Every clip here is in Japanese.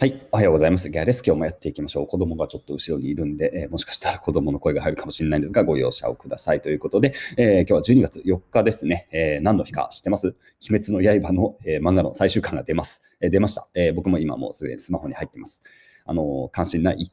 はい。おはようございます。ギャです。今日もやっていきましょう。子供がちょっと後ろにいるんで、えー、もしかしたら子供の声が入るかもしれないんですが、ご容赦をくださいということで、えー、今日は12月4日ですね。えー、何の日か知ってます？鬼滅の刃の、え漫画の最終巻が出ます。え出ました、え僕も今もうすでにスマホに入ってます。あの、関心ない？い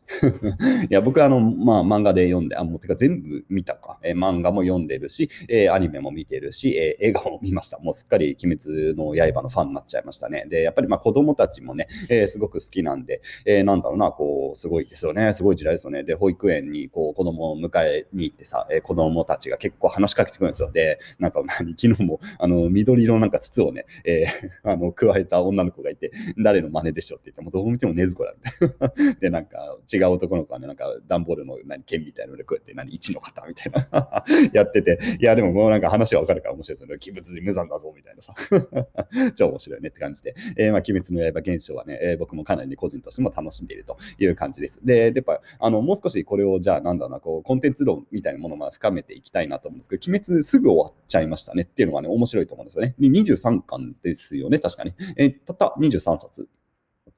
や、僕はあの、まあ、漫画で読んで、あ、もうてか全部見たか。えー、漫画も読んでるし、えー、アニメも見てるし、えー、映画も見ました。もうすっかり鬼滅の刃のファンになっちゃいましたね。で、やっぱりまあ子供たちもね、えー、すごく好きなんで、えー、なんだろうな、こう、すごいですよね。すごい時代ですよね。で、保育園にこう子供を迎えに行ってさ、えー、子供たちが結構話しかけてくるんですよ。で、なんか何、昨日も、あの、緑色なんか筒をね、えー、あの、加えた女の子がいて、誰の真似でしょうって言ってもう、どう見てもねずこなんで。で、なんか、違う男の子はね、なんか段ボールの何剣みたいなのでこうやって何1の方みたいな やってて、いやでももうなんか話はわかるから面白いですよね。鬼物に無残だぞみたいなさ。超面白いねって感じで、えー、まあ鬼滅の刃現象はね、えー、僕もかなり、ね、個人としても楽しんでいるという感じです。で、やっぱあのもう少しこれをじゃあなんだろうな、こうコンテンツ論みたいなものをま深めていきたいなと思うんですけど、鬼滅すぐ終わっちゃいましたねっていうのはね、面白いと思うんですよね。で23巻ですよね、確かに。えー、たった23冊。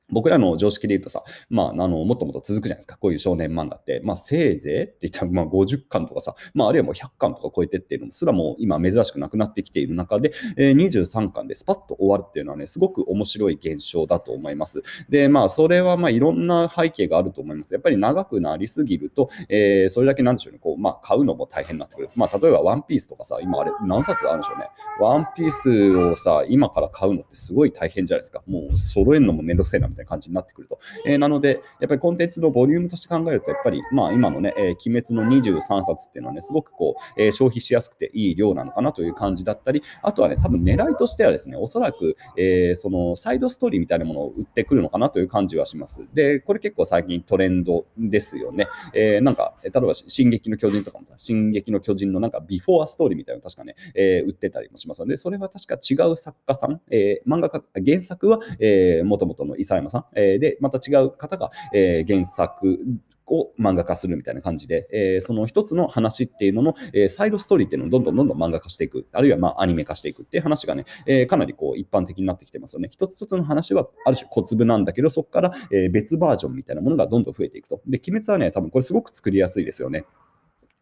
僕らの常識で言うとさ、まあ、あの、もっともっと続くじゃないですか。こういう少年漫画って。まあ、せいぜいって言ったら、まあ、50巻とかさ、まあ、あるいはもう100巻とか超えてっていうのすらもう今珍しくなくなってきている中で、えー、23巻でスパッと終わるっていうのはね、すごく面白い現象だと思います。で、まあ、それはまあ、いろんな背景があると思います。やっぱり長くなりすぎると、えー、それだけなんでしょうね、こう、まあ、買うのも大変になってくる。まあ、例えばワンピースとかさ、今あれ、何冊あるんでしょうね。ワンピースをさ、今から買うのってすごい大変じゃないですか。もう、揃えるのもめんどくせえなたいな感じになってくると。えー、なので、やっぱりコンテンツのボリュームとして考えると、やっぱり、まあ、今のね、えー、鬼滅の23冊っていうのはね、すごくこう、えー、消費しやすくていい量なのかなという感じだったり、あとはね、多分狙いとしてはですね、おそらく、えー、そのサイドストーリーみたいなものを売ってくるのかなという感じはします。で、これ結構最近トレンドですよね。えー、なんか、例えば、進撃の巨人とかもさ、進撃の巨人のなんかビフォーストーリーみたいなの確かね、えー、売ってたりもしますので、それは確か違う作家さん、えー、漫画家、原作は、えー、元々の伊佐山さん、えー、で、また違う方が、えー、原作を漫画化するみたいな感じで、えー、その一つの話っていうのの、えー、サイドストーリーっていうのをどんどんどんどん漫画化していく、あるいはまあアニメ化していくっていう話がね、えー、かなりこう一般的になってきてますよね。一つ一つの話はある種小粒なんだけど、そこから、え別バージョンみたいなものがどんどん増えていくと。で、鬼滅はね、多分これすごく作りやすいですよね。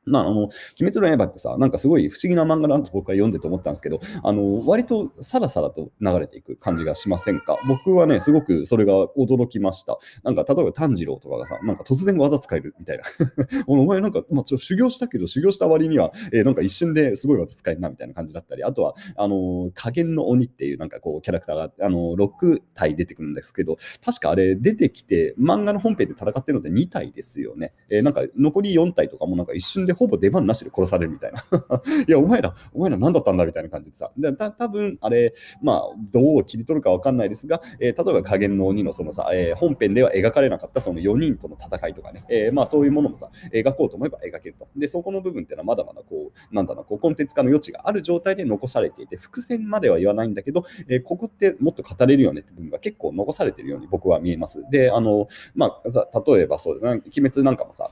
まあ、あの、鬼滅の刃ってさ、なんかすごい不思議な漫画だと僕は読んでて思ったんですけど、あの、割とさらさらと流れていく感じがしませんか？僕はね、すごくそれが驚きました。なんか、例えば炭治郎とかがさ、なんか突然技使えるみたいな。お前なんか、まあ、ちょ修行したけど、修行した割には、えー、なんか一瞬ですごい技使えるなみたいな感じだったり、あとは、あの、加減の鬼っていうなんかこう、キャラクターが、あの、6体出てくるんですけど、確かあれ出てきて、漫画の本編で戦ってるのって2体ですよね。えー、なんか残り4体とかもなんか一瞬でほぼ出番なしで殺されるみたいな。いや、お前ら、お前ら何だったんだみたいな感じでさ。でた多分あれ、まあ、どう切り取るか分かんないですが、えー、例えば加減の鬼のそのさ、えー、本編では描かれなかったその4人との戦いとかね、えー、まあそういうものもさ、描こうと思えば描けると。で、そこの部分っていうのはまだまだこう、なんだろう、こうコンテンツ化の余地がある状態で残されていて、伏線までは言わないんだけど、えここってもっと語れるよねって部分が結構残されてるように僕は見えます。で、あの、まあ、例えばそうですね、鬼滅なんかもさ、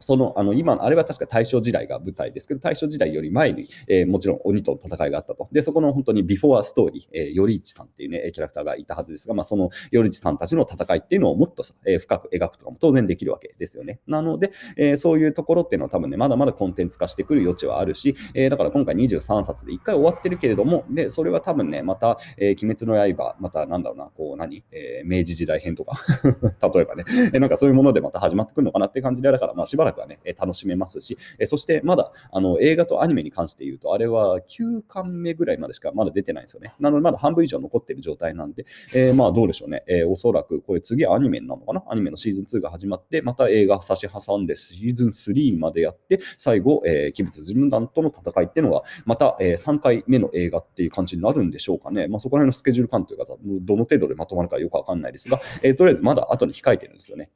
その、あの、今、あれは確か大正時代が舞台ですけど、大正時代より前に、えー、もちろん鬼との戦いがあったと。で、そこの本当にビフォーストーリー、えー、頼一さんっていうね、キャラクターがいたはずですが、まあ、その頼一さんたちの戦いっていうのをもっとさ、えー、深く描くとかも当然できるわけですよね。なので、えー、そういうところっていうのは多分ね、まだまだコンテンツ化してくる余地はあるし、えー、だから今回23冊で1回終わってるけれども、で、それは多分ね、また、えー、鬼滅の刃、またなんだろうな、こう何、えー、明治時代編とか 例えばね、えー、なんかそういうものでまた始まってくるのかなっていう感じで、だから、まあしばらくはね、楽しめますし、そしてまだあの映画とアニメに関して言うと、あれは9巻目ぐらいまでしかまだ出てないんですよね。なのでまだ半分以上残ってる状態なんで、えー、まあどうでしょうね。えー、おそらくこれ次アニメなのかな？アニメのシーズン2が始まって、また映画差し挟んでシーズン3までやって、最後、えー、鬼物人団との戦いっていうのが、また、えー、3回目の映画っていう感じになるんでしょうかね。まあそこら辺のスケジュール感というか、どの程度でまとまるかよくわかんないですが、えー、とりあえずまだ後に控えてるんですよね。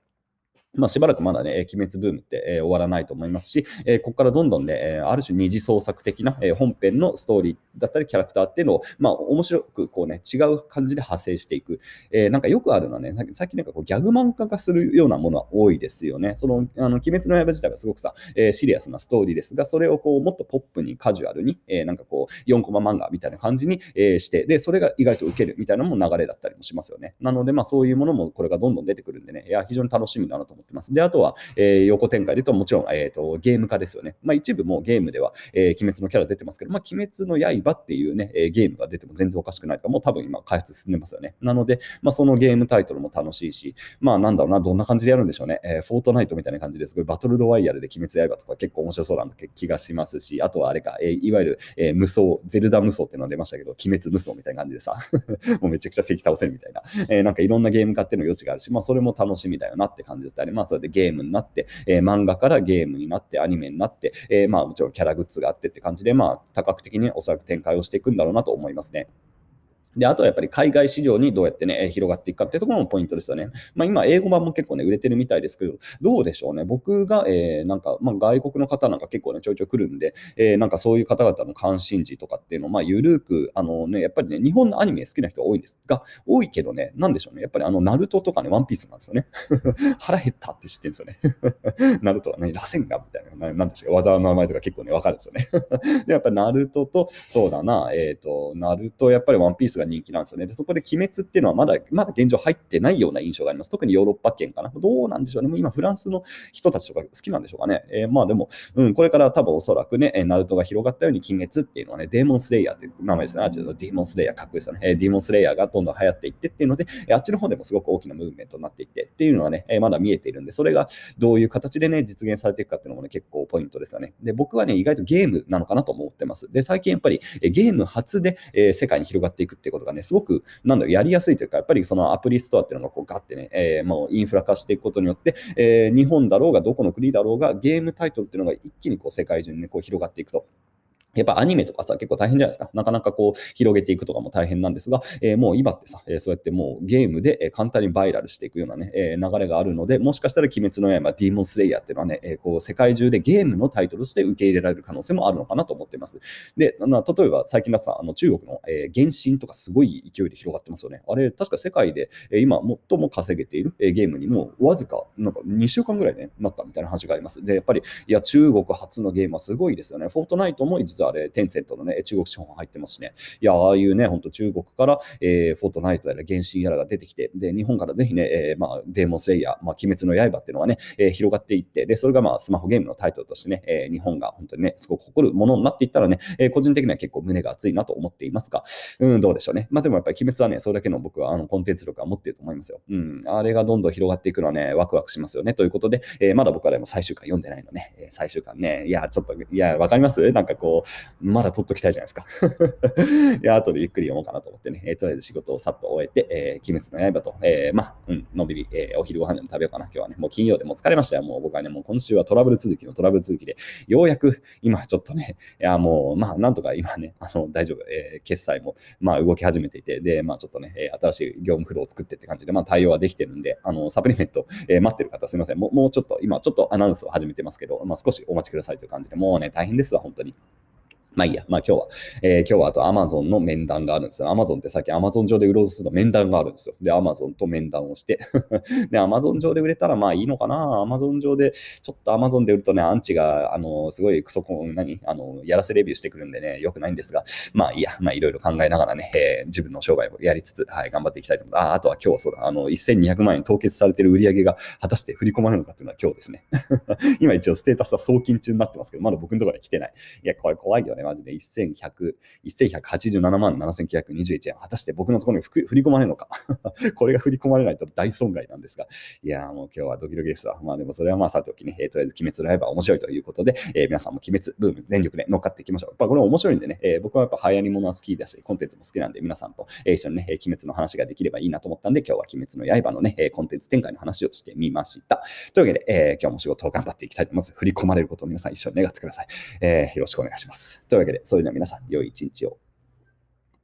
まあ、しばらくまだね、鬼滅ブームって、えー、終わらないと思いますし、えー、ここからどんどんね、えー、ある種二次創作的な、えー、本編のストーリーだったりキャラクターっていうのを、まあ、面白くこうね、違う感じで派生していく。えー、なんかよくあるのはね、最近なんかこうギャグ漫画化するようなものは多いですよね。その、あの、鬼滅の刃自体がすごくさ、えー、シリアスなストーリーですが、それをこう、もっとポップにカジュアルに、えー、なんかこう、4コマ漫画みたいな感じに、えー、して、で、それが意外と受けるみたいなのも流れだったりもしますよね。なので、まあ、そういうものもこれがどんどん出てくるんでね、いや、非常に楽しみだなと思ってます。で、あとは、えー、横展開で言うと、もちろん、えーと、ゲーム化ですよね。まあ、一部もゲームでは、えー、鬼滅のキャラ出てますけど、まあ、鬼滅の刃っていうね、え、ゲームが出ても全然おかしくないとか、もう多分今開発進んでますよね。なので、まあ、そのゲームタイトルも楽しいし、まあ、なんだろうな、どんな感じでやるんでしょうね。えー、フォートナイトみたいな感じですごいバトルロワイヤルで鬼滅刃とか結構面白そうな気がしますし、あとはあれか、えー、いわゆる、えー、無双、ゼルダ無双っていうのが出ましたけど、鬼滅無双みたいな感じでさ、もうめちゃくちゃ敵倒せるみたいな、え、なんかいろんなゲーム化っていうの余地があるし、まあ、それも楽しみだよなって感じだったり、まあ、それでゲームになって、えー、漫画からゲームになって、アニメになって、えー、まあもちろんキャラグッズがあってって感じで、まあ多角的におそらく展開をしていくんだろうなと思いますね。で、あとはやっぱり海外市場にどうやってね、広がっていくかっていうところもポイントですよね。まあ今、英語版も結構ね、売れてるみたいですけど、どうでしょうね。僕が、えー、なんか、まあ外国の方なんか結構ね、ちょいちょい来るんで、えー、なんかそういう方々の関心事とかっていうのを、まあゆるく、あのね、やっぱりね、日本のアニメ好きな人多いんですが、多いけどね、なんでしょうね。やっぱりあの、ナルトとかね、ワンピースなんですよね。腹減ったって知ってるんですよね。ナルトはね、螺旋がみたいな、なんですか、技の名前とか結構ね、わかるんですよね。で、やっぱナルトと、そうだな、えっ、ー、と、ナルト、やっぱりワンピースが人気なんですよね。そこで鬼滅っていうのはまだ、まだ現状入ってないような印象があります。特にヨーロッパ圏かな。どうなんでしょうね。もう今、フランスの人たちとか好きなんでしょうかね。えー、まあでも、うん、これから多分おそらくね、ナルトが広がったように、鬼滅っていうのはね、デーモンスレイヤーっていう名前ですね。あっちのデーモンスレイヤーかっこいいですよね。えー、デーモンスレイヤーがどんどん流行っていってっていうので、あっちの方でもすごく大きなムーブメントになっていってっていうのはね、えー、まだ見えているんで、それがどういう形でね、実現されていくかっていうのもね、結構ポイントですよね。で、僕はね、意外とゲームなのかなと思ってます。で、最近やっぱりゲーム初で、えー、世界に広がっていくってことがね、すごく、なんだろ、やりやすいというか、やっぱりそのアプリストアっていうのがこうガッてね、えー、もうインフラ化していくことによって、えー、日本だろうがどこの国だろうがゲームタイトルっていうのが一気にこう世界中に、ね、こう広がっていくと。やっぱアニメとかさ、結構大変じゃないですか。なかなかこう、広げていくとかも大変なんですが、えー、もう今ってさ、えー、そうやってもうゲームで、え簡単にバイラルしていくようなね、えー、流れがあるので、もしかしたら鬼滅の刃、ディーモンスレイヤーっていうのはね、えこう、世界中でゲームのタイトルとして受け入れられる可能性もあるのかなと思っています。で、まあ、例えば最近だとさ、あの中国の、え原神とかすごい勢いで広がってますよね。あれ、確か世界で、え今最も稼げている、えゲームにもうわずか、なんか2週間ぐらいね、なったみたいな話があります。で、やっぱり、いや、中国初のゲームはすごいですよね。フォートナイトも実はあれ、テンセントのね、中国資本入ってますしね。いや、ああいうね、ほんと中国から、えー、フォートナイトやら原神やらが出てきて、で、日本からぜひね、えー、まあ、デーモンスレイヤー、まあ、鬼滅の刃っていうのがね、えー、広がっていって、で、それがまあ、スマホゲームのタイトルとしてね、えー、日本が本当にね、すごく誇るものになっていったらね、えー、個人的には結構胸が熱いなと思っていますが、うん、どうでしょうね。まあ、でもやっぱり鬼滅はね、それだけの僕はあのコンテンツ力は持っていると思いますよ。うん、あれがどんどん広がっていくのはね、ワクワクしますよね。ということで、えー、まだ僕はでも最終回読んでないのね、えー、最終回ね、いや、ちょっと、いや、わかります？なんかこう、まだ取っときたいじゃないですか。いや、後でゆっくり読もうかなと思ってね、えー、とりあえず仕事をさっと終えて、えー、鬼滅の刃と、えー、まあ、うん、のんびり、えー、お昼ご飯でも食べようかな。今日はね、もう金曜でも疲れましたよ。もう僕はね、もう今週はトラブル続きのトラブル続きで、ようやく今ちょっとね、いや、もう、まあ、なんとか今ね、あの、大丈夫、えー、決済も、まあ、動き始めていて、で、まあ、ちょっとね、新しい業務フローを作ってって感じで、まあ、対応はできてるんで、あの、サプリメント、えー、待ってる方すみません。もうもうちょっと、今ちょっとアナウンスを始めてますけど、まあ、少しお待ちくださいという感じで、もうね、大変ですわ、本当に。まあいいや、まあ今日は、えー、今日はあと Amazon の面談があるんですよ。Amazon ってさっき Amazon 上で売ろうとすると面談があるんですよ。で、Amazon と面談をして で、Amazon 上で売れたらまあいいのかな ?Amazon 上で、ちょっと Amazon で売るとね、アンチが、あの、すごいクソコン、何？あの、やらせレビューしてくるんでね、良くないんですが、まあいいや、まあいろいろ考えながらね、えー、自分の商売をやりつつ、はい、頑張っていきたいと思います。あ、あとは今日そうだ、あの、1200万円凍結されてる売り上げが果たして振り込まれるのかっていうのは今日ですね。今一応ステータスは送金中になってますけど、まだ僕のところに来てない。いや、これ怖いよね、マジで。1100 1187万7921円。果たして僕のところに振り込まれるのか？これが振り込まれないと大損害なんですが。いやーもう今日はドキドキですわ。まあでもそれはまあさておきね、えー、とりあえず鬼滅の刃面白いということで、えー、皆さんも鬼滅ブーム全力で乗っかっていきましょう。やっぱこれ面白いんでね、えー、僕はやっぱ流行り物は好きだし、コンテンツも好きなんで皆さんと、一緒にね、鬼滅の話ができればいいなと思ったんで、今日は鬼滅の刃のね、コンテンツ展開の話をしてみました。というわけで、えー、今日も仕事を頑張っていきたいと思います。振り込まれることを皆さん一緒に願ってください。えー、よろしくお願いします。というわけで、それでは皆さん、良い一日を。